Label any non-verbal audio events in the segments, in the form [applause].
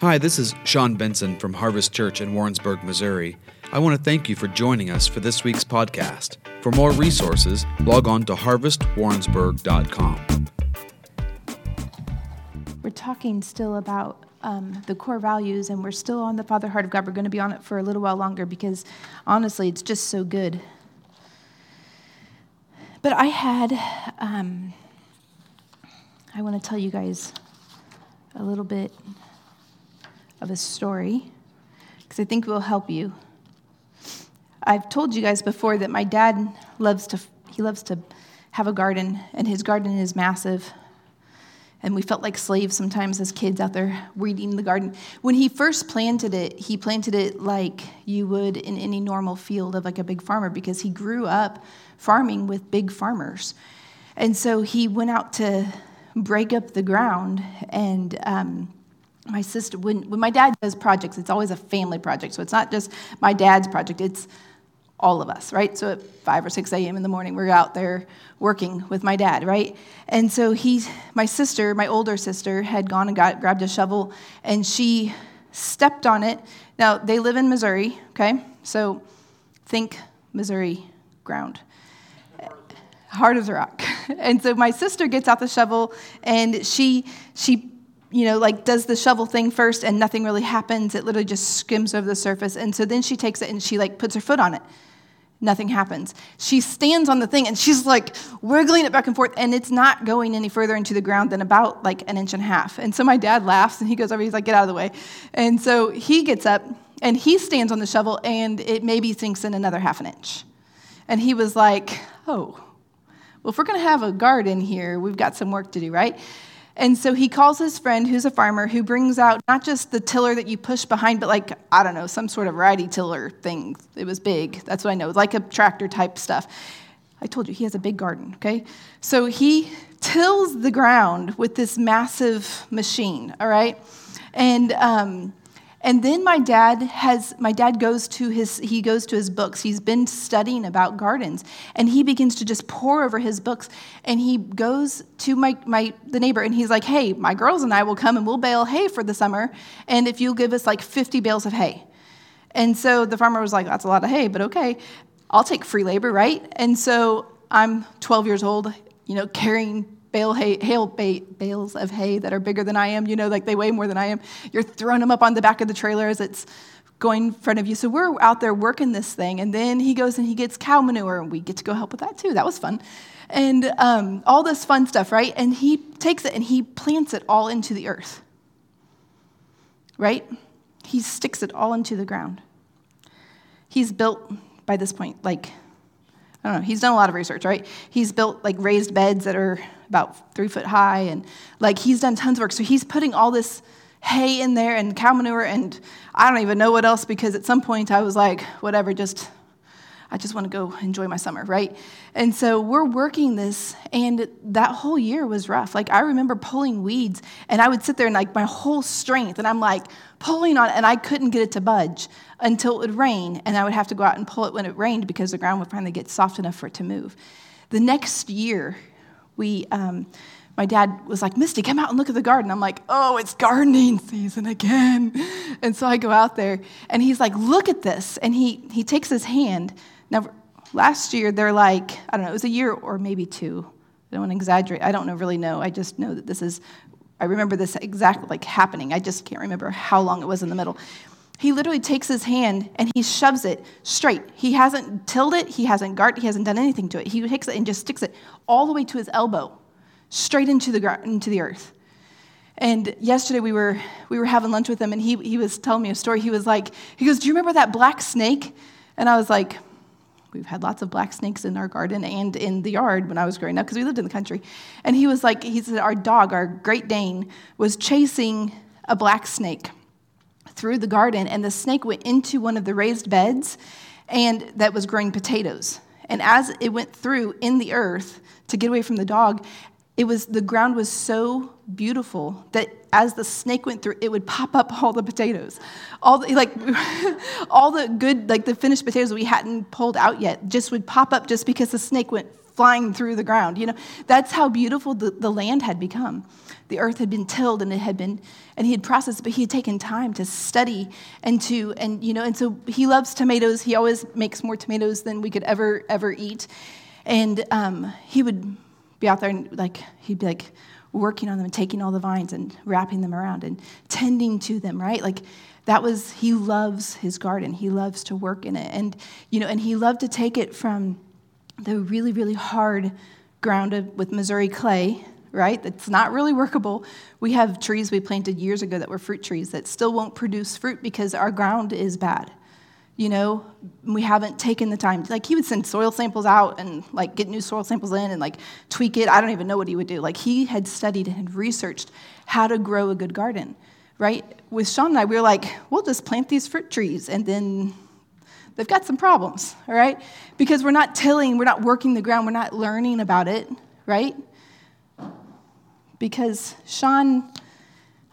Hi, this is Sean Benson from Harvest Church in Warrensburg, Missouri. I want to thank you for joining us for this week's podcast. For more resources, log on to harvestwarrensburg.com. We're talking still about um, the core values, and we're still on the Father Heart of God. We're going to be on it for a little while longer because honestly, it's just so good. But I had, um, I want to tell you guys a little bit of a story because I think it will help you. I've told you guys before that my dad loves to he loves to have a garden and his garden is massive. And we felt like slaves sometimes as kids out there weeding the garden. When he first planted it, he planted it like you would in any normal field of like a big farmer because he grew up farming with big farmers. And so he went out to break up the ground and um, my sister, when, when my dad does projects, it's always a family project. So it's not just my dad's project, it's all of us, right? So at 5 or 6 a.m. in the morning, we're out there working with my dad, right? And so he, my sister, my older sister, had gone and got, grabbed a shovel and she stepped on it. Now, they live in Missouri, okay? So think Missouri ground. Hard as a rock. [laughs] And so my sister gets out the shovel and she, she you know, like does the shovel thing first and nothing really happens. It literally just skims over the surface. And so then she takes it and she like puts her foot on it. Nothing happens. She stands on the thing and she's like wiggling it back and forth, and it's not going any further into the ground than about like an inch and a half. And so my dad laughs and he goes over, he's like, get out of the way. And so he gets up and he stands on the shovel and it maybe sinks in another half an inch. And he was like, oh, well, if we're going to have a garden here, we've got some work to do, right? And so he calls his friend who's a farmer who brings out not just the tiller that you push behind, but like, I don't know, some sort of variety tiller thing. It was big. That's what I know, like a tractor type stuff. I told you he has a big garden, okay? So he tills the ground with this massive machine, all right? And um, and then my dad has my dad goes to his he goes to his books. He's been studying about gardens and he begins to just pore over his books and he goes to my, my the neighbor and he's like, "Hey, my girls and I will come and we'll bale hay for the summer and if you'll give us like 50 bales of hay." And so the farmer was like, "That's a lot of hay, but okay. I'll take free labor, right?" And so I'm 12 years old, you know, carrying bale hay, hail bales of hay that are bigger than I am, you know, like they weigh more than I am. You're throwing them up on the back of the trailer as it's going in front of you. So we're out there working this thing. And then he goes and he gets cow manure, and we get to go help with that too. That was fun. And um, all this fun stuff, right? And he takes it and he plants it all into the earth, right? He sticks it all into the ground. He's built, by this point, like I don't know, he's done a lot of research, right? He's built like raised beds that are about three foot high, and like he's done tons of work. So he's putting all this hay in there and cow manure, and I don't even know what else because at some point I was like, whatever, just I just want to go enjoy my summer, right? And so we're working this, and that whole year was rough. Like, I remember pulling weeds, and I would sit there and, like, my whole strength, and I'm like pulling on and I couldn't get it to budge until it would rain, and I would have to go out and pull it when it rained because the ground would finally get soft enough for it to move. The next year, we, um, my dad was like, Misty, come out and look at the garden. I'm like, oh, it's gardening season again. And so I go out there, and he's like, look at this. And he, he takes his hand now, last year, they're like, I don't know, it was a year or maybe two. I don't want to exaggerate. I don't know, really know. I just know that this is, I remember this exactly like happening. I just can't remember how long it was in the middle. He literally takes his hand and he shoves it straight. He hasn't tilled it, he hasn't guarded, he hasn't done anything to it. He takes it and just sticks it all the way to his elbow, straight into the, ground, into the earth. And yesterday we were, we were having lunch with him and he, he was telling me a story. He was like, he goes, Do you remember that black snake? And I was like, We've had lots of black snakes in our garden and in the yard when I was growing up because we lived in the country. And he was like, he said, our dog, our Great Dane, was chasing a black snake through the garden, and the snake went into one of the raised beds and that was growing potatoes. And as it went through in the earth to get away from the dog, it was the ground was so beautiful that as the snake went through it would pop up all the potatoes all the like [laughs] all the good like the finished potatoes we hadn't pulled out yet just would pop up just because the snake went flying through the ground. You know, that's how beautiful the, the land had become. The earth had been tilled and it had been, and he had processed, but he had taken time to study and to, and you know, and so he loves tomatoes. He always makes more tomatoes than we could ever, ever eat. And um, he would be out there and like, he'd be like, working on them and taking all the vines and wrapping them around and tending to them, right? Like that was he loves his garden. He loves to work in it. And you know, and he loved to take it from the really really hard ground with Missouri clay, right? That's not really workable. We have trees we planted years ago that were fruit trees that still won't produce fruit because our ground is bad you know we haven't taken the time. Like he would send soil samples out and like get new soil samples in and like tweak it. I don't even know what he would do. Like he had studied and researched how to grow a good garden right? With sean and i we were like we'll just plant these fruit trees and then they've got some problems all right? Because we're not tilling we're not working the ground we're not learning about it right? Because sean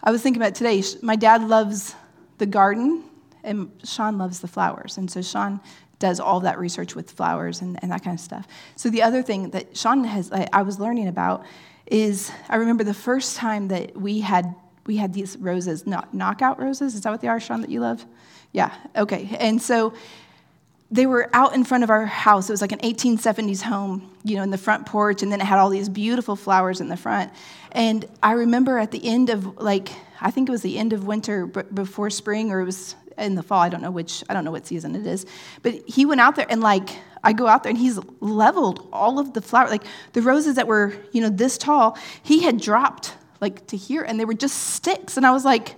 i was thinking about today my dad loves the garden and Sean loves the flowers. And so Sean does all that research with flowers and, and that kind of stuff. So the other thing that Sean has, I, I was learning about is I remember the first time that we had we had these roses, not knockout roses. Is that what they are, Sean, that you love? Yeah, okay. And so they were out in front of our house. It was like an 1870s home, you know, in the front porch, and then it had all these beautiful flowers in the front. And I remember at the end of, like, I think it was the end of winter before spring, or it was in the fall. I don't know which, I don't know what season it is. But he went out there and like, I go out there and he's leveled all of the flowers, like the roses that were, you know, this tall, he had dropped like to here and they were just sticks. And I was like,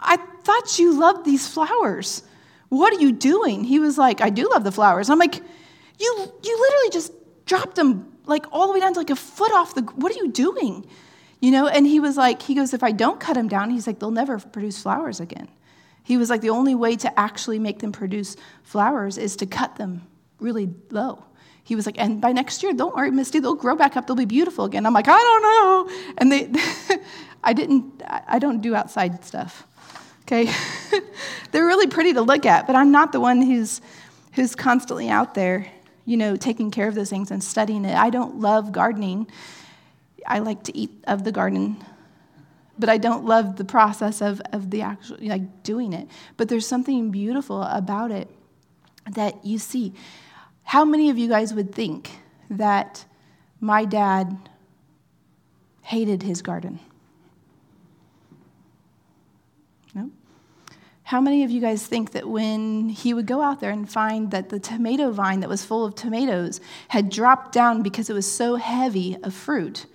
I thought you loved these flowers. What are you doing? He was like, I do love the flowers. I'm like, you, you literally just dropped them like all the way down to like a foot off the, what are you doing? You know, and he was like, he goes, if I don't cut them down, he's like, they'll never produce flowers again. He was like, the only way to actually make them produce flowers is to cut them really low. He was like, and by next year, don't worry, Misty, they'll grow back up, they'll be beautiful again. I'm like, I don't know. And they, [laughs] I didn't, I don't do outside stuff. Okay, [laughs] they're really pretty to look at, but I'm not the one who's who's constantly out there, you know, taking care of those things and studying it. I don't love gardening. I like to eat of the garden but I don't love the process of, of the actual, like doing it. But there's something beautiful about it that you see. How many of you guys would think that my dad hated his garden? No? How many of you guys think that when he would go out there and find that the tomato vine that was full of tomatoes had dropped down because it was so heavy of fruit,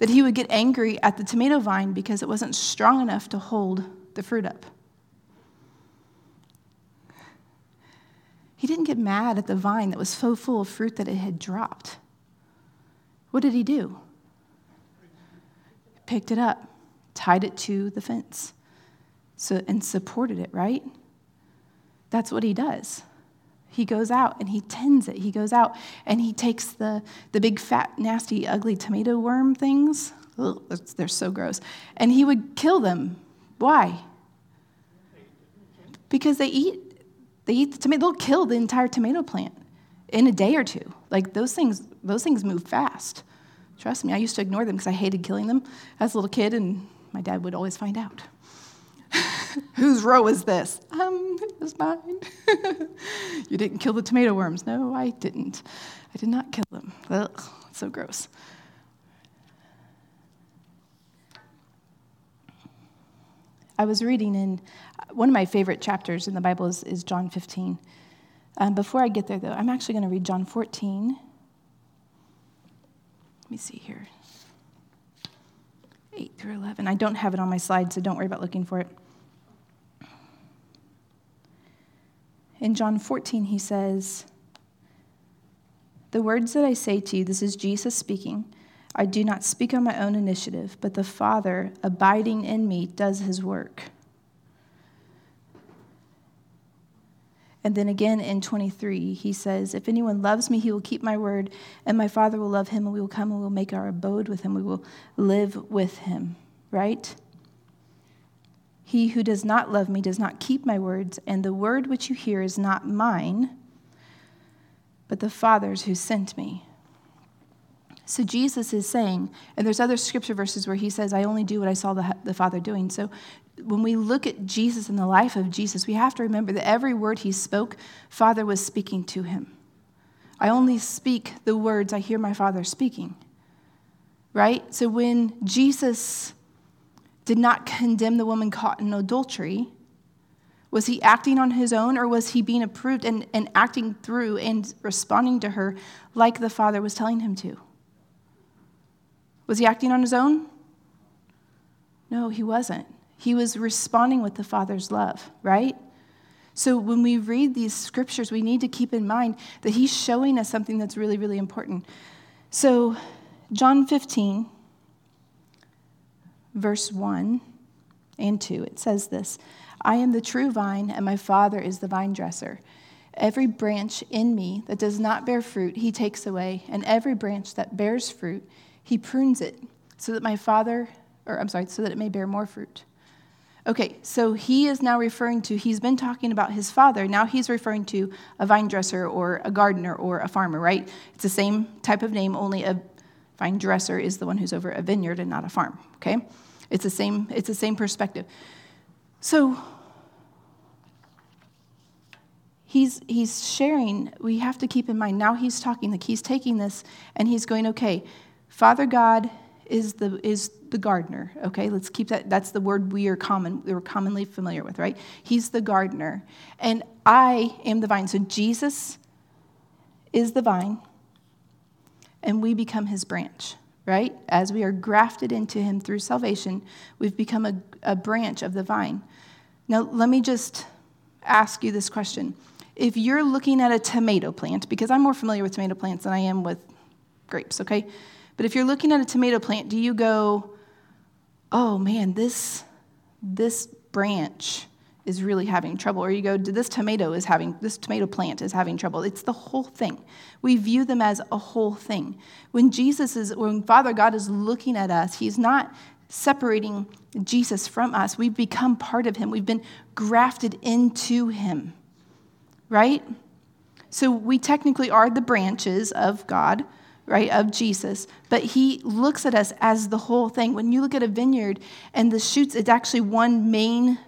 that he would get angry at the tomato vine because it wasn't strong enough to hold the fruit up. He didn't get mad at the vine that was so full of fruit that it had dropped. What did he do? Picked it up, tied it to the fence, so, and supported it, right? That's what he does. He goes out and he tends it. He goes out and he takes the, the big, fat, nasty, ugly tomato worm things. Ugh, they're so gross. And he would kill them. Why? Because they eat they eat the tomato. They'll kill the entire tomato plant in a day or two. Like those things, those things move fast. Trust me, I used to ignore them because I hated killing them as a little kid, and my dad would always find out. [laughs] Whose row is this? Was mine. [laughs] you didn't kill the tomato worms. No, I didn't. I did not kill them. Ugh, so gross. I was reading in one of my favorite chapters in the Bible is, is John 15. Um, before I get there, though, I'm actually going to read John 14. Let me see here 8 through 11. I don't have it on my slide, so don't worry about looking for it. In John 14, he says, The words that I say to you, this is Jesus speaking, I do not speak on my own initiative, but the Father, abiding in me, does his work. And then again in 23, he says, If anyone loves me, he will keep my word, and my Father will love him, and we will come and we will make our abode with him. We will live with him, right? He who does not love me does not keep my words, and the word which you hear is not mine, but the Father's who sent me. So Jesus is saying, and there's other scripture verses where he says, I only do what I saw the, the Father doing. So when we look at Jesus and the life of Jesus, we have to remember that every word he spoke, Father was speaking to him. I only speak the words I hear my Father speaking. Right? So when Jesus did not condemn the woman caught in adultery, was he acting on his own or was he being approved and, and acting through and responding to her like the Father was telling him to? Was he acting on his own? No, he wasn't. He was responding with the Father's love, right? So when we read these scriptures, we need to keep in mind that he's showing us something that's really, really important. So, John 15, verse 1 and 2, it says this I am the true vine, and my Father is the vine dresser. Every branch in me that does not bear fruit, he takes away, and every branch that bears fruit, he prunes it so that my Father, or I'm sorry, so that it may bear more fruit. Okay, so he is now referring to, he's been talking about his father. Now he's referring to a vine dresser or a gardener or a farmer, right? It's the same type of name, only a vine dresser is the one who's over a vineyard and not a farm, okay? It's the same, it's the same perspective. So he's he's sharing, we have to keep in mind, now he's talking, like he's taking this and he's going, okay, Father God is the, is the gardener, okay? Let's keep that. That's the word we are common, we're commonly familiar with, right? He's the gardener. And I am the vine. So Jesus is the vine, and we become his branch, right? As we are grafted into him through salvation, we've become a, a branch of the vine. Now, let me just ask you this question. If you're looking at a tomato plant, because I'm more familiar with tomato plants than I am with grapes, okay? But if you're looking at a tomato plant, do you go, oh man, this, this branch is really having trouble? Or you go, this tomato is having, this tomato plant is having trouble. It's the whole thing. We view them as a whole thing. When Jesus is, when Father God is looking at us, He's not separating Jesus from us. We've become part of Him, we've been grafted into Him, right? So we technically are the branches of God right, of Jesus, but he looks at us as the whole thing. When you look at a vineyard and the shoots, it's actually one main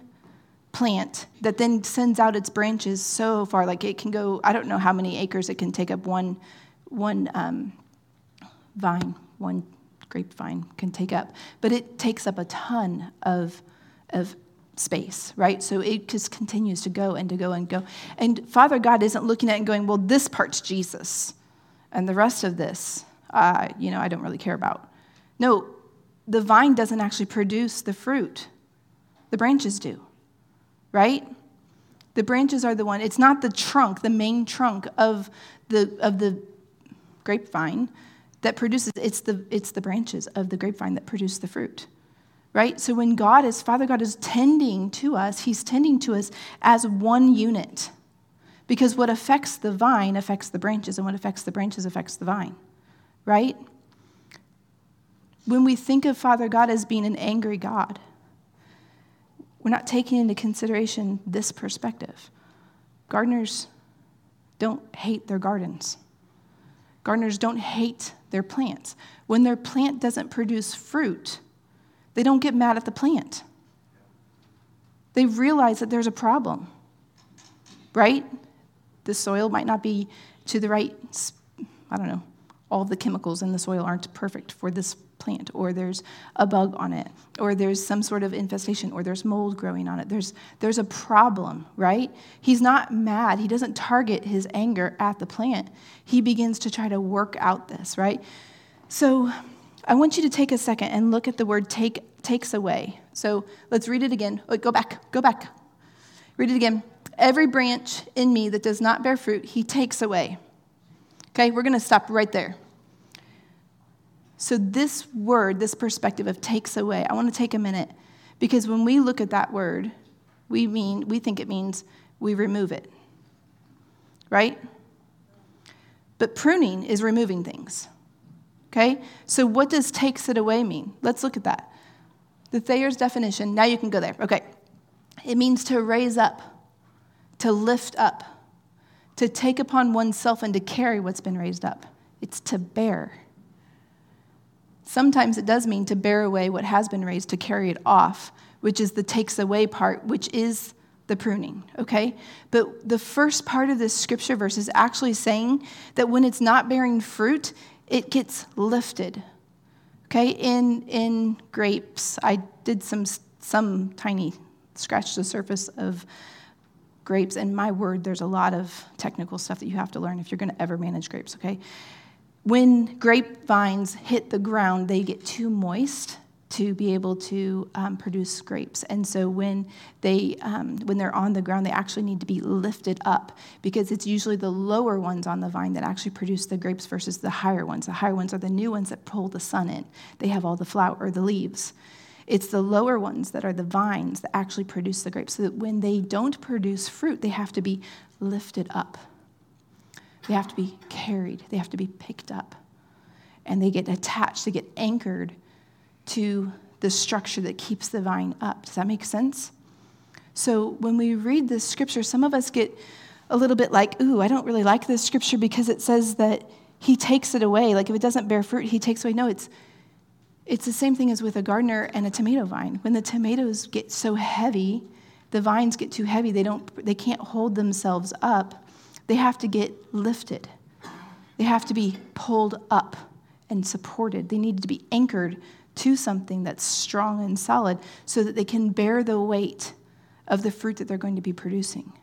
plant that then sends out its branches so far. Like it can go, I don't know how many acres it can take up one, one um, vine, one grapevine can take up, but it takes up a ton of, of space, right? So it just continues to go and to go and go. And Father God isn't looking at and going, well, this part's Jesus and the rest of this, uh, you know, I don't really care about. No, the vine doesn't actually produce the fruit, the branches do, right? The branches are the one, it's not the trunk, the main trunk of the, of the grapevine that produces, it's the, it's the branches of the grapevine that produce the fruit right? So when God is, Father God is tending to us, He's tending to us as one unit. Because what affects the vine affects the branches, and what affects the branches affects the vine, right? When we think of Father God as being an angry God, we're not taking into consideration this perspective. Gardeners don't hate their gardens. Gardeners don't hate their plants. When their plant doesn't produce fruit, they don't get mad at the plant. They realize that there's a problem, right? the soil might not be to the right, I don't know, all the chemicals in the soil aren't perfect for this plant, or there's a bug on it, or there's some sort of infestation, or there's mold growing on it. There's, there's a problem, right? He's not mad. He doesn't target his anger at the plant. He begins to try to work out this, right? So I want you to take a second and look at the word take, takes away. So let's read it again. Oh, go back, go back. Read it again. Every branch in me that does not bear fruit, he takes away. Okay, we're going to stop right there. So, this word, this perspective of takes away, I want to take a minute because when we look at that word, we mean we think it means we remove it. Right? But pruning is removing things. Okay? So what does takes it away mean? Let's look at that. The Thayer's definition, now you can go there. Okay. It means to raise up to lift up, to take upon oneself and to carry what's been raised up. It's to bear, Sometimes it does mean to bear away what has been raised, to carry it off, which is the takes away part, which is the pruning, okay? But the first part of this scripture verse is actually saying that when it's not bearing fruit, it gets lifted. Okay? In in grapes, I did some some tiny scratch the surface of grapes and my word there's a lot of technical stuff that you have to learn if you're going to ever manage grapes, okay? When grapevines hit the ground, they get too moist to be able to um, produce grapes. And so when they um, when they're on the ground, they actually need to be lifted up because it's usually the lower ones on the vine that actually produce the grapes versus the higher ones. The higher ones are the new ones that pull the sun in. They have all the flower or the leaves. It's the lower ones that are the vines that actually produce the grapes. So that when they don't produce fruit, they have to be lifted up. They have to be carried. They have to be picked up. And they get attached, they get anchored to the structure that keeps the vine up. Does that make sense? So when we read this scripture, some of us get a little bit like, ooh, I don't really like this scripture because it says that he takes it away. Like if it doesn't bear fruit, he takes away. No, it's it's the same thing as with a gardener and a tomato vine. When the tomatoes get so heavy, the vines get too heavy, they don't they can't hold themselves up. They have to get lifted. They have to be pulled up and supported. They need to be anchored to something that's strong and solid so that they can bear the weight of the fruit that they're going to be producing.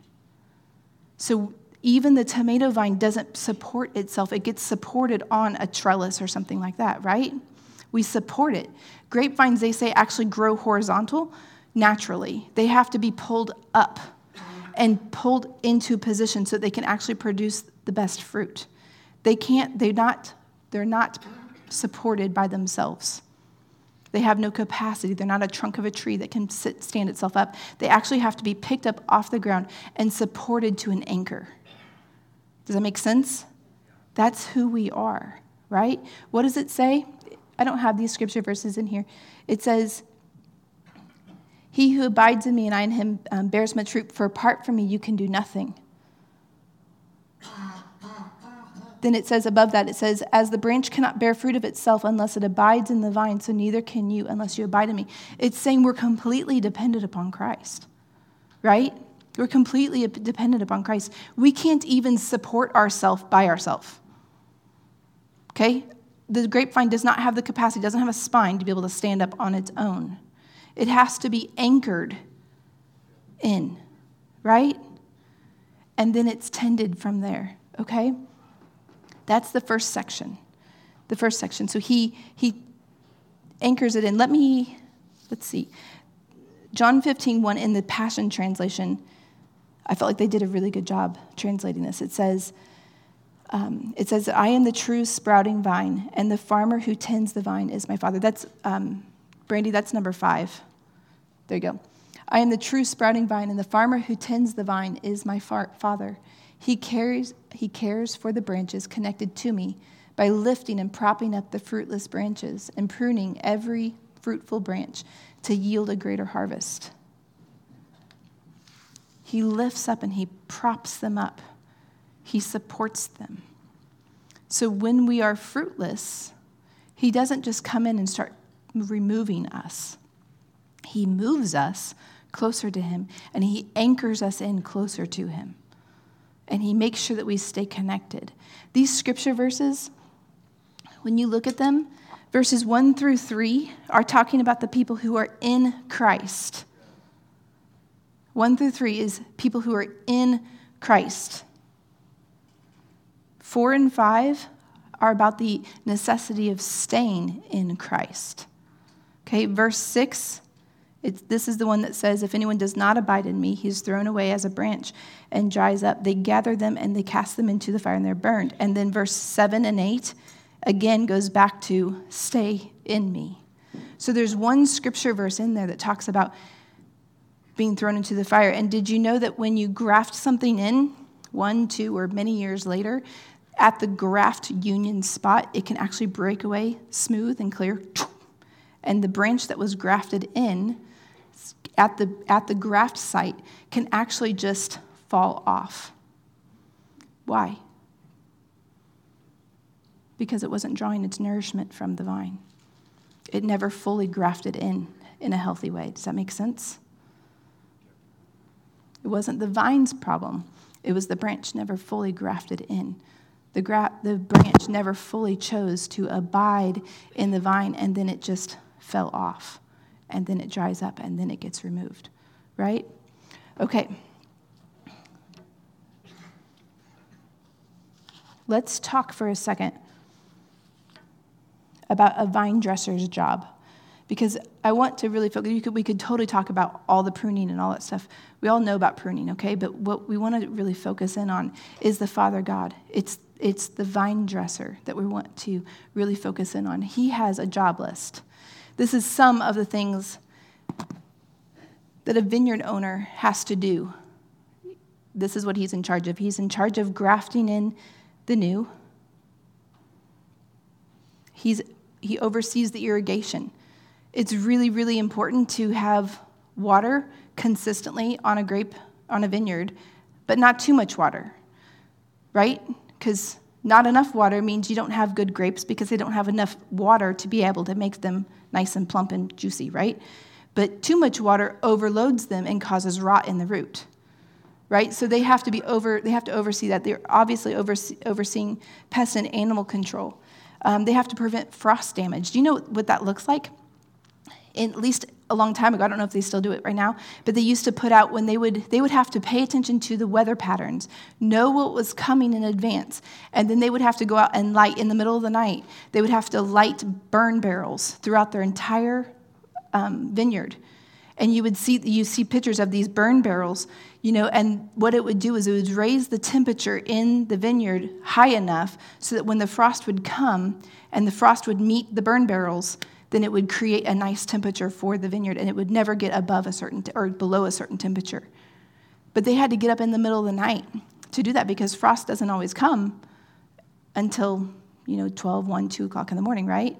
So even the tomato vine doesn't support itself, it gets supported on a trellis or something like that, right? We support it. Grapevines, they say, actually grow horizontal naturally. They have to be pulled up and pulled into position so they can actually produce the best fruit. They can't, they're not, they're not supported by themselves. They have no capacity. They're not a trunk of a tree that can sit, stand itself up. They actually have to be picked up off the ground and supported to an anchor. Does that make sense? That's who we are, right? What does it say? I don't have these scripture verses in here. It says, He who abides in me and I in him um, bears much fruit, for apart from me you can do nothing. then it says above that, it says, As the branch cannot bear fruit of itself unless it abides in the vine, so neither can you unless you abide in me. It's saying we're completely dependent upon Christ, right? We're completely dependent upon Christ. We can't even support ourselves by ourselves. Okay? The grapevine does not have the capacity, doesn't have a spine to be able to stand up on its own. It has to be anchored in, right? And then it's tended from there, okay? That's the first section. The first section. So he he anchors it in. Let me let's see. John 15, 1 in the Passion Translation, I felt like they did a really good job translating this. It says, um, it says, I am the true sprouting vine, and the farmer who tends the vine is my father. That's, um, Brandy, that's number five. There you go. I am the true sprouting vine, and the farmer who tends the vine is my father. He cares, he cares for the branches connected to me by lifting and propping up the fruitless branches and pruning every fruitful branch to yield a greater harvest. He lifts up and he props them up, he supports them. So when we are fruitless, he doesn't just come in and start removing us, he moves us closer to him and he anchors us in closer to him and He makes sure that we stay connected. These scripture verses, when you look at them, verses 1 through 3 are talking about the people who are in Christ. 1 through 3 is people who are in Christ. 4 and 5 are about the necessity of staying in Christ. Okay, verse 6 it's, this is the one that says, If anyone does not abide in me, he is thrown away as a branch and dries up. They gather them and they cast them into the fire and they're burned. And then verse 7 and 8 again goes back to stay in me. So there's one scripture verse in there that talks about being thrown into the fire. And did you know that when you graft something in, one, two, or many years later, at the graft union spot, it can actually break away smooth and clear. And the branch that was grafted in at the, at the graft site can actually just fall off. Why? Because it wasn't drawing its nourishment from the vine. It never fully grafted in in a healthy way. Does that make sense? It wasn't the vine's problem, it was the branch never fully grafted in. The, gra- the branch never fully chose to abide in the vine, and then it just fell off. And then it dries up, and then it gets removed. Right? Okay. Let's talk for a second about a vine dresser's job because I want to really focus. Could, we could totally talk about all the pruning and all that stuff. We all know about pruning, okay? But what we want to really focus in on is the Father God. It's it's the vine dresser that we want to really focus in on. He has a job list. This is some of the things that a vineyard owner has to do. This is what he's in charge of. He's in charge of grafting in the new. He's, he oversees the irrigation. It's really, really important to have water consistently on a grape, on a vineyard, but not too much water, right? Because not enough water means you don't have good grapes because they don't have enough water to be able to make them nice and plump and juicy, right? But too much water overloads them and causes rot in the root. Right? So they have to be over they have to oversee that. They're obviously oversee, overseeing pest and animal control. Um, they have to prevent frost damage. Do you know what that looks like? at least a long time ago, I don't know if they still do it right now, but they used to put out when they would they would have to pay attention to the weather patterns, know what was coming in advance, and then they would have to go out and light in the middle of the night. They would have to light burn barrels throughout their entire um, vineyard, and you would see you see pictures of these burn barrels, you know, and what it would do is it would raise the temperature in the vineyard high enough so that when the frost would come and the frost would meet the burn barrels then it would create a nice temperature for the vineyard and it would never get above a certain or below a certain temperature. But they had to get up in the middle of the night to do that because frost doesn't always come until, you know, 12, 1, 2 o'clock in the morning, right?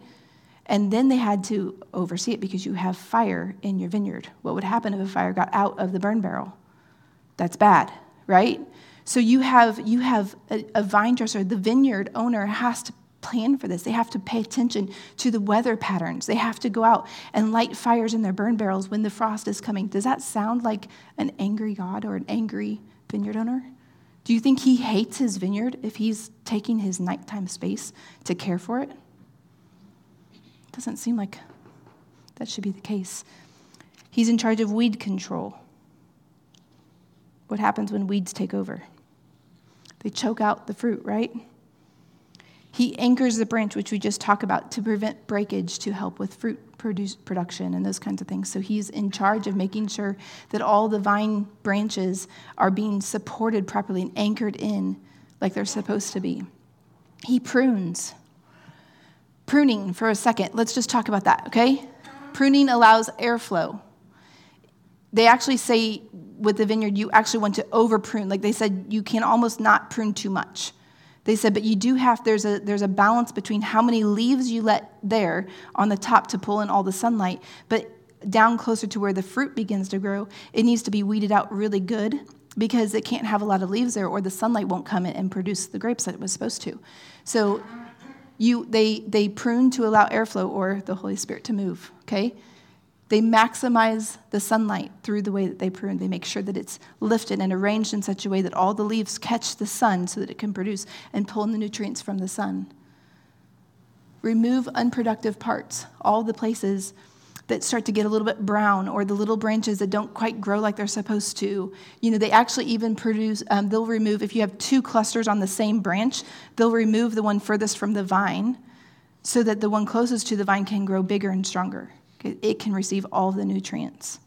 And then they had to oversee it because you have fire in your vineyard. What would happen if a fire got out of the burn barrel? That's bad, right? So you have you have a, a vine dresser, the vineyard owner has to plan for this. They have to pay attention to the weather patterns. They have to go out and light fires in their burn barrels when the frost is coming. Does that sound like an angry God or an angry vineyard owner? Do you think he hates his vineyard if he's taking his nighttime space to care for it? Doesn't seem like that should be the case. He's in charge of weed control. What happens when weeds take over? They choke out the fruit, right? He anchors the branch, which we just talked about, to prevent breakage, to help with fruit produce, production and those kinds of things. So he's in charge of making sure that all the vine branches are being supported properly and anchored in like they're supposed to be. He prunes. Pruning, for a second, let's just talk about that, okay? Pruning allows airflow. They actually say with the vineyard, you actually want to over prune. Like they said, you can almost not prune too much they said, but you do have, there's a, there's a balance between how many leaves you let there on the top to pull in all the sunlight, but down closer to where the fruit begins to grow, it needs to be weeded out really good because it can't have a lot of leaves there or the sunlight won't come in and produce the grapes that it was supposed to. So you, they, they prune to allow airflow or the Holy Spirit to move, okay? They maximize the sunlight through the way that they prune. They make sure that it's lifted and arranged in such a way that all the leaves catch the sun so that it can produce and pull in the nutrients from the sun. Remove unproductive parts, all the places that start to get a little bit brown or the little branches that don't quite grow like they're supposed to. You know, they actually even produce, um, they'll remove, if you have two clusters on the same branch, they'll remove the one furthest from the vine so that the one closest to the vine can grow bigger and stronger. It can receive all the nutrients.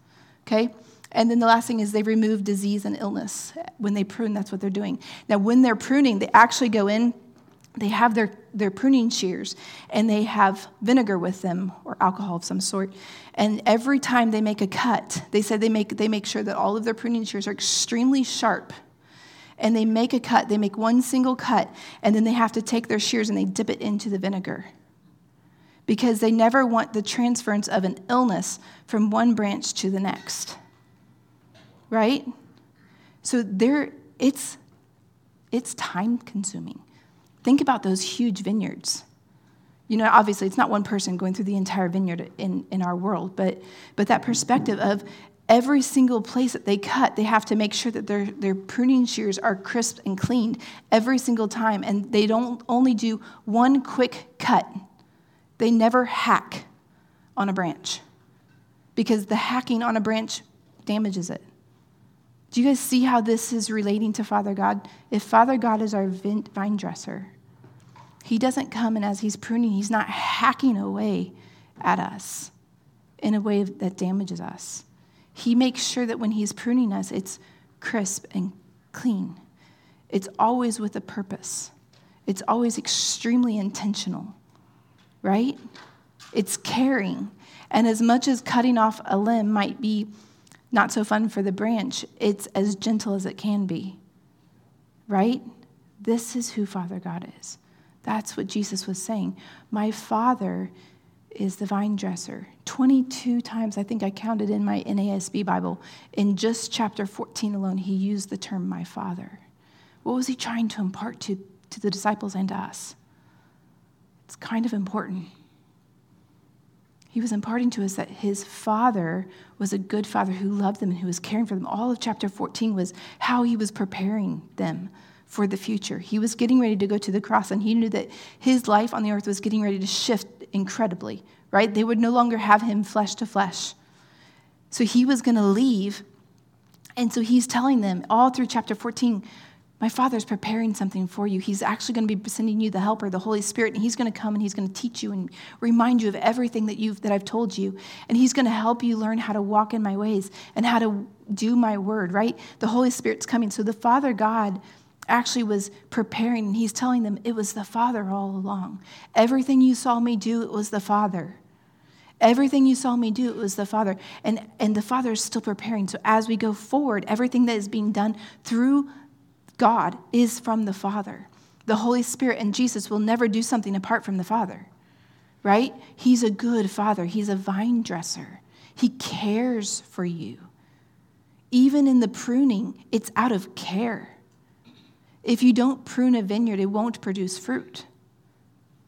Okay? And then the last thing is they remove disease and illness. When they prune, that's what they're doing. Now, when they're pruning, they actually go in, they have their, their pruning shears, and they have vinegar with them or alcohol of some sort. And every time they make a cut, they said they make, they make sure that all of their pruning shears are extremely sharp. And they make a cut, they make one single cut, and then they have to take their shears and they dip it into the vinegar because they never want the transference of an illness from one branch to the next. Right? So there it's it's time consuming. Think about those huge vineyards. You know, obviously, it's not one person going through the entire vineyard in, in our world, but, but that perspective of every single place that they cut, they have to make sure that their, their pruning shears are crisp and cleaned every single time. And they don't only do one quick cut, they never hack on a branch because the hacking on a branch damages it. Do you guys see how this is relating to Father God? If Father God is our vine dresser, He doesn't come and as He's pruning, He's not hacking away at us in a way that damages us. He makes sure that when He's pruning us, it's crisp and clean. It's always with a purpose, it's always extremely intentional, right? It's caring. And as much as cutting off a limb might be not so fun for the branch, it's as gentle as it can be. Right? This is who Father God is. That's what Jesus was saying. My Father is the vine dresser. 22 times, I think I counted in my NASB Bible, in just chapter 14 alone, he used the term my Father. What was he trying to impart to, to the disciples and to us? It's kind of important. He was imparting to us that his father was a good father who loved them and who was caring for them. All of chapter 14 was how he was preparing them for the future. He was getting ready to go to the cross, and he knew that his life on the earth was getting ready to shift incredibly, right? They would no longer have him flesh to flesh. So he was going to leave. And so he's telling them all through chapter 14 my Father's preparing something for you. He's actually going to be sending you the Helper, the Holy Spirit, and He's going to come and He's going to teach you and remind you of everything that, you've, that I've told you. And He's going to help you learn how to walk in my ways and how to do my word, right? The Holy Spirit's coming. So the Father God actually was preparing, and He's telling them it was the Father all along. Everything you saw me do, it was the Father. Everything you saw me do, it was the Father. And, and the Father is still preparing. So as we go forward, everything that is being done through God is from the Father. The Holy Spirit and Jesus will never do something apart from the Father, right? He's a good Father, He's a vine dresser. He cares for you. Even in the pruning, it's out of care. If you don't prune a vineyard, it won't produce fruit.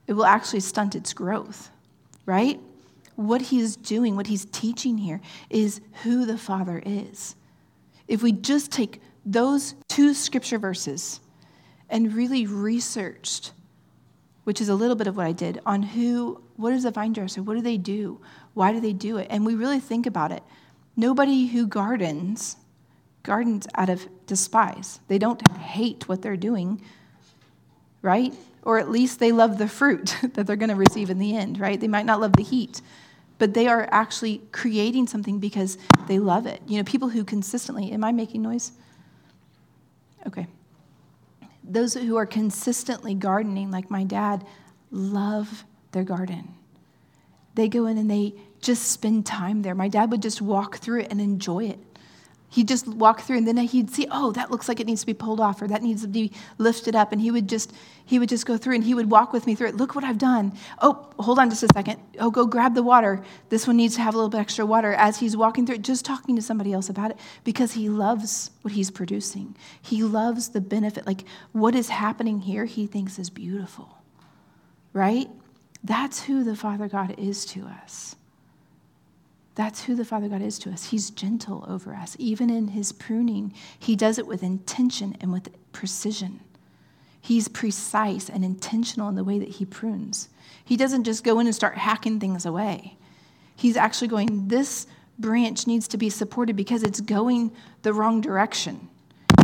It will actually stunt its growth, right? What he's doing, what he's teaching here, is who the Father is. If we just take those two scripture verses and really researched, which is a little bit of what I did, on who, what is a vine dresser? What do they do? Why do they do it? And we really think about it. Nobody who gardens gardens out of despise. They don't hate what they're doing, right? Or at least they love the fruit [laughs] that they're going to receive in the end, right? They might not love the heat, but they are actually creating something because they love it. You know, people who consistently, am I making noise? Okay. Those who are consistently gardening, like my dad, love their garden. They go in and they just spend time there. My dad would just walk through it and enjoy it. He'd just walk through and then he'd see, oh, that looks like it needs to be pulled off or that needs to be lifted up. And he would just, he would just go through and he would walk with me through it. Look what I've done. Oh, hold on just a second. Oh, go grab the water. This one needs to have a little bit extra water. As he's walking through it, just talking to somebody else about it because he loves what he's producing. He loves the benefit. Like what is happening here, he thinks is beautiful, right? That's who the Father God is to us. That's who the Father God is to us. He's gentle over us. Even in his pruning, he does it with intention and with precision. He's precise and intentional in the way that he prunes. He doesn't just go in and start hacking things away. He's actually going, this branch needs to be supported because it's going the wrong direction.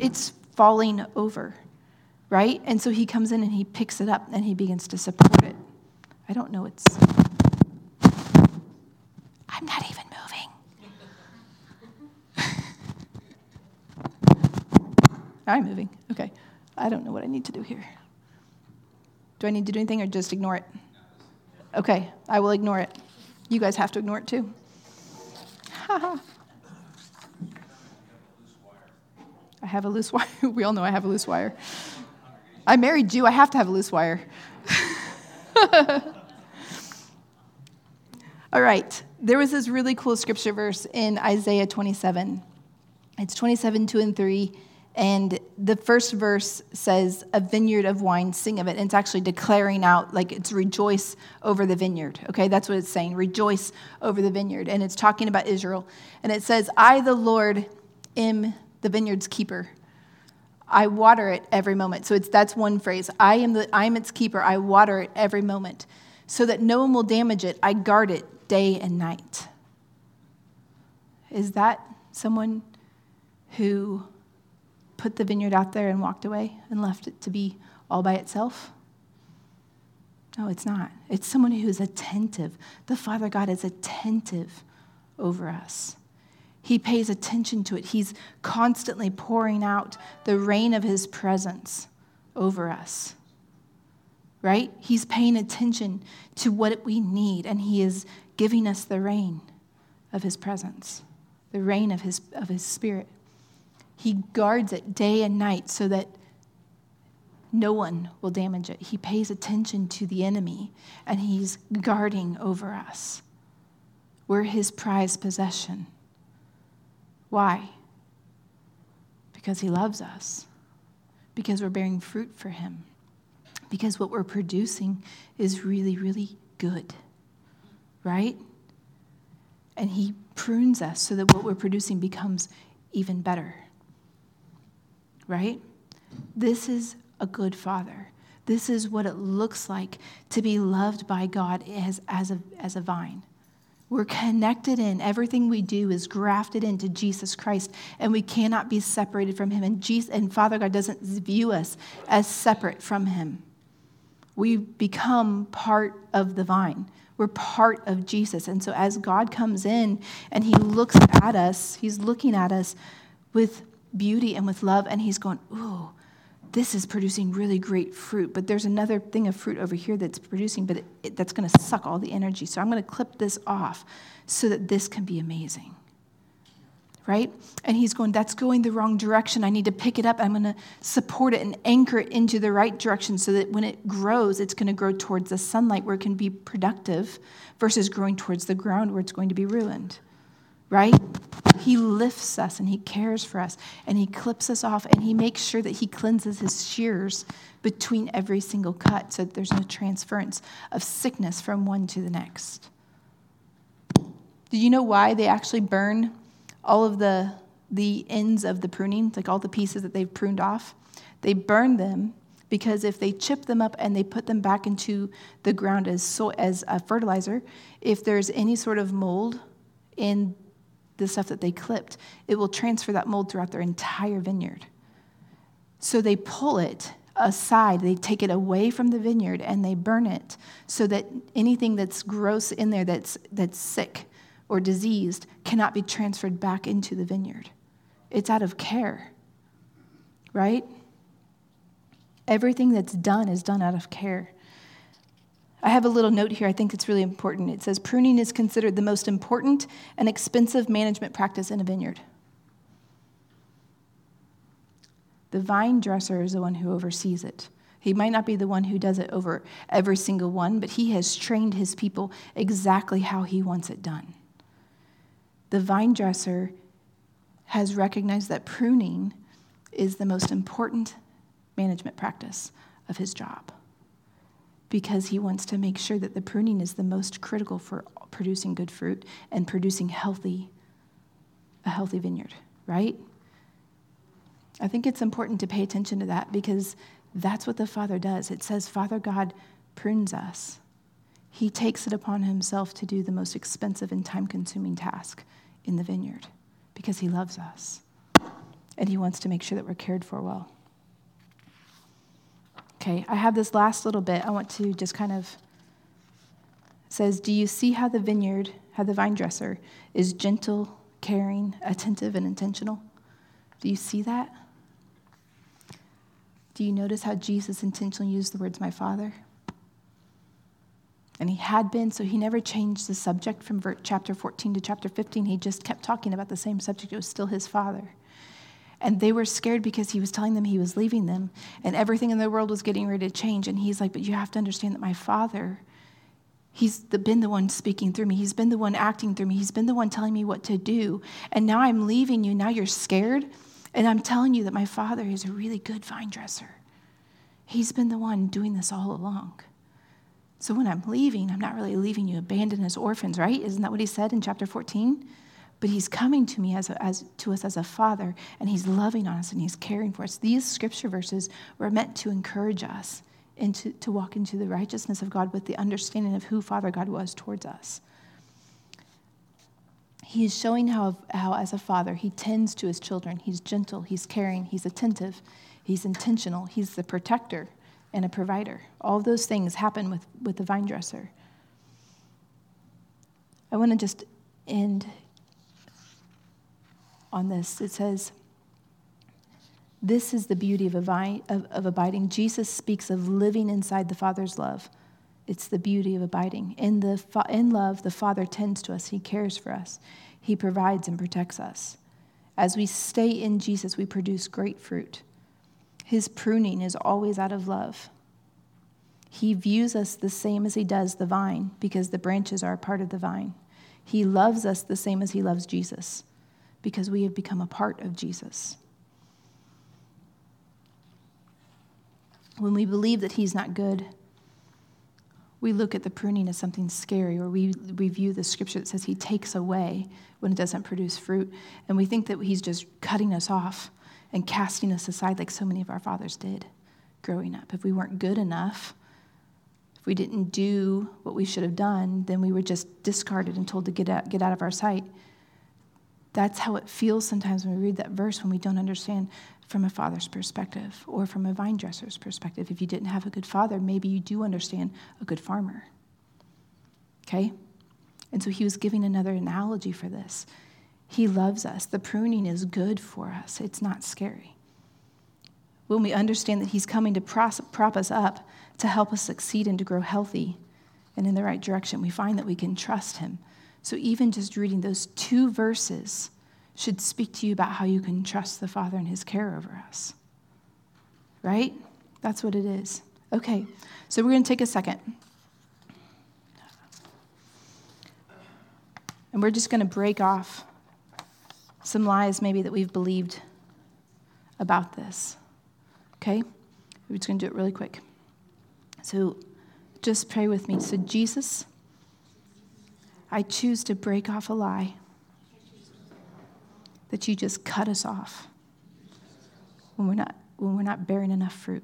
It's falling over, right? And so he comes in and he picks it up and he begins to support it. I don't know, it's. I'm not even moving. [laughs] I'm moving. Okay. I don't know what I need to do here. Do I need to do anything or just ignore it? Okay, I will ignore it. You guys have to ignore it too. [laughs] I have a loose wire. [laughs] we all know I have a loose wire. I married you. I have to have a loose wire. all right. There was this really cool scripture verse in Isaiah 27. It's 27, 2 and 3 And the first verse says, A vineyard of wine, sing of it. And it's actually declaring out, like it's rejoice over the vineyard. Okay, that's what it's saying. Rejoice over the vineyard. And it's talking about Israel. And it says, I, the Lord, am the vineyard's keeper. I water it every moment. So it's that's one phrase. I am the I am its keeper. I water it every moment. So that no one will damage it. I guard it day and night. Is that someone who put the vineyard out there and walked away and left it to be all by itself? No, it's not. It's someone who is attentive. The Father God is attentive over us. He pays attention to it. He's constantly pouring out the rain of His presence over us. Right? He's paying attention to what we need, and He is giving us the rain of His presence, the rain of His, of his Spirit. He guards it day and night so that no one will damage it. He pays attention to the enemy, and He's guarding over us. We're His prized possession. Why? Because He loves us, because we're bearing fruit for Him, because what we're producing is really, really good, right? And He prunes us so that what we're producing becomes even better, right? This is a good father. This is what it looks like to be loved by God as, as, a, as a vine. We're connected in. Everything we do is grafted into Jesus Christ, and we cannot be separated from Him. And, Jesus, and Father God doesn't view us as separate from Him. We become part of the vine. We're part of Jesus. And so as God comes in and He looks at us, He's looking at us with beauty and with love, and He's going, Ooh, this is producing really great fruit, but there's another thing of fruit over here that's producing, but it, it, that's going to suck all the energy. So I'm going to clip this off so that this can be amazing. Right? And he's going, that's going the wrong direction. I need to pick it up. I'm going to support it and anchor it into the right direction so that when it grows, it's going to grow towards the sunlight where it can be productive versus growing towards the ground where it's going to be ruined right? He lifts us and he cares for us and he clips us off and he makes sure that he cleanses his shears between every single cut so that there's no transference of sickness from one to the next. Did you know why they actually burn all of the, the ends of the pruning, like all the pieces that they've pruned off? They burn them because if they chip them up and they put them back into the ground as, so, as a fertilizer, if there's any sort of mold in the stuff that they clipped, it will transfer that mold throughout their entire vineyard. So they pull it aside, they take it away from the vineyard and they burn it so that anything that's gross in there that's, that's sick or diseased cannot be transferred back into the vineyard. It's out of care, right? Everything that's done is done out of care. I have a little note here. I think it's really important. It says pruning is considered the most important and expensive management practice in a vineyard. The vine dresser is the one who oversees it. He might not be the one who does it over every single one, but he has trained his people exactly how he wants it done. The vine dresser has recognized that pruning is the most important management practice of his job because he wants to make sure that the pruning is the most critical for producing good fruit and producing healthy a healthy vineyard, right? I think it's important to pay attention to that because that's what the Father does. It says Father God prunes us. He takes it upon himself to do the most expensive and time consuming task in the vineyard because he loves us and he wants to make sure that we're cared for well. Okay, I have this last little bit. I want to just kind of says, Do you see how the vineyard, how the vine dresser is gentle, caring, attentive, and intentional? Do you see that? Do you notice how Jesus intentionally used the words, my Father? And he had been, so he never changed the subject from chapter 14 to chapter 15. He just kept talking about the same subject. It was still his Father. And they were scared because he was telling them he was leaving them and everything in the world was getting ready to change. And he's like, But you have to understand that my father, he's been the one speaking through me. He's been the one acting through me. He's been the one telling me what to do. And now I'm leaving you. Now you're scared. And I'm telling you that my father is a really good vine dresser. He's been the one doing this all along. So when I'm leaving, I'm not really leaving you abandoned as orphans, right? Isn't that what he said in chapter 14? But he's coming to me as, a, as to us as a father, and he's loving on us and he's caring for us. These scripture verses were meant to encourage us into to walk into the righteousness of God with the understanding of who Father God was towards us. He is showing how, how, as a father, he tends to his children. He's gentle, he's caring, he's attentive, he's intentional, he's the protector and a provider. All of those things happen with, with the vine dresser. I want to just end on this. It says, This is the beauty of, vine, of, of abiding. Jesus speaks of living inside the Father's love. It's the beauty of abiding. In, the, in love, the Father tends to us, He cares for us, He provides and protects us. As we stay in Jesus, we produce great fruit. His pruning is always out of love. He views us the same as he does the vine because the branches are a part of the vine. He loves us the same as he loves Jesus because we have become a part of Jesus. When we believe that he's not good, we look at the pruning as something scary, or we review the scripture that says he takes away when it doesn't produce fruit, and we think that he's just cutting us off and casting us aside like so many of our fathers did growing up. If we weren't good enough, if we didn't do what we should have done, then we were just discarded and told to get out, get out of our sight. That's how it feels sometimes when we read that verse when we don't understand from a father's perspective or from a vine dresser's perspective. If you didn't have a good father, maybe you do understand a good farmer. Okay? And so he was giving another analogy for this. He loves us. The pruning is good for us, it's not scary. When we understand that He's coming to prop us up to help us succeed and to grow healthy and in the right direction, we find that we can trust Him. So, even just reading those two verses should speak to you about how you can trust the Father and His care over us. Right? That's what it is. Okay, so we're going to take a second. And we're just going to break off some lies maybe that we've believed about this. Okay? We're just going to do it really quick. So just pray with me. So, Jesus, I choose to break off a lie that you just cut us off when we're not, when we're not bearing enough fruit.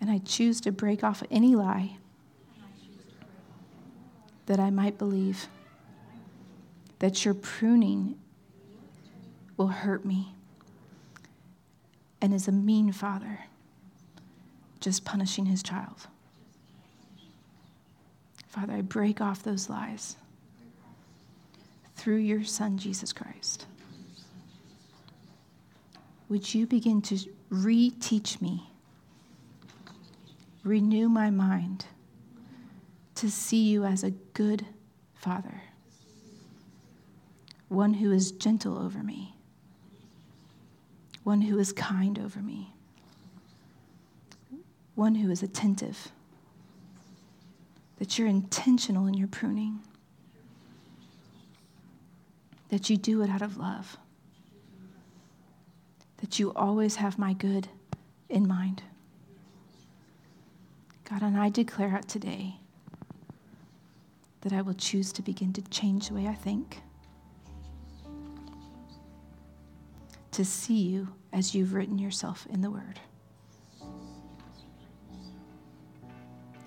And I choose to break off any lie that I might believe that your pruning will hurt me and is a mean father just punishing his child. Father, I break off those lies through your Son, Jesus Christ. Would you begin to reteach me, renew my mind to see you as a good Father? One who is gentle over me, one who is kind over me, one who is attentive, that you're intentional in your pruning, that you do it out of love, that you always have my good in mind. God, and I declare out today that I will choose to begin to change the way I think to see you as you've written yourself in the Word.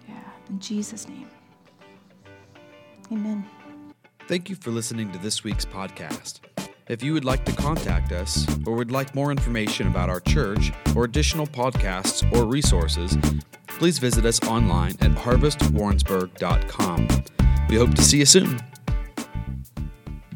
Yeah, in Jesus' name. Amen. Thank you for listening to this week's podcast. If you would like to contact us or would like more information about our church or additional podcasts or resources, please visit us online at harvestwarrensburg.com. We hope to see you soon.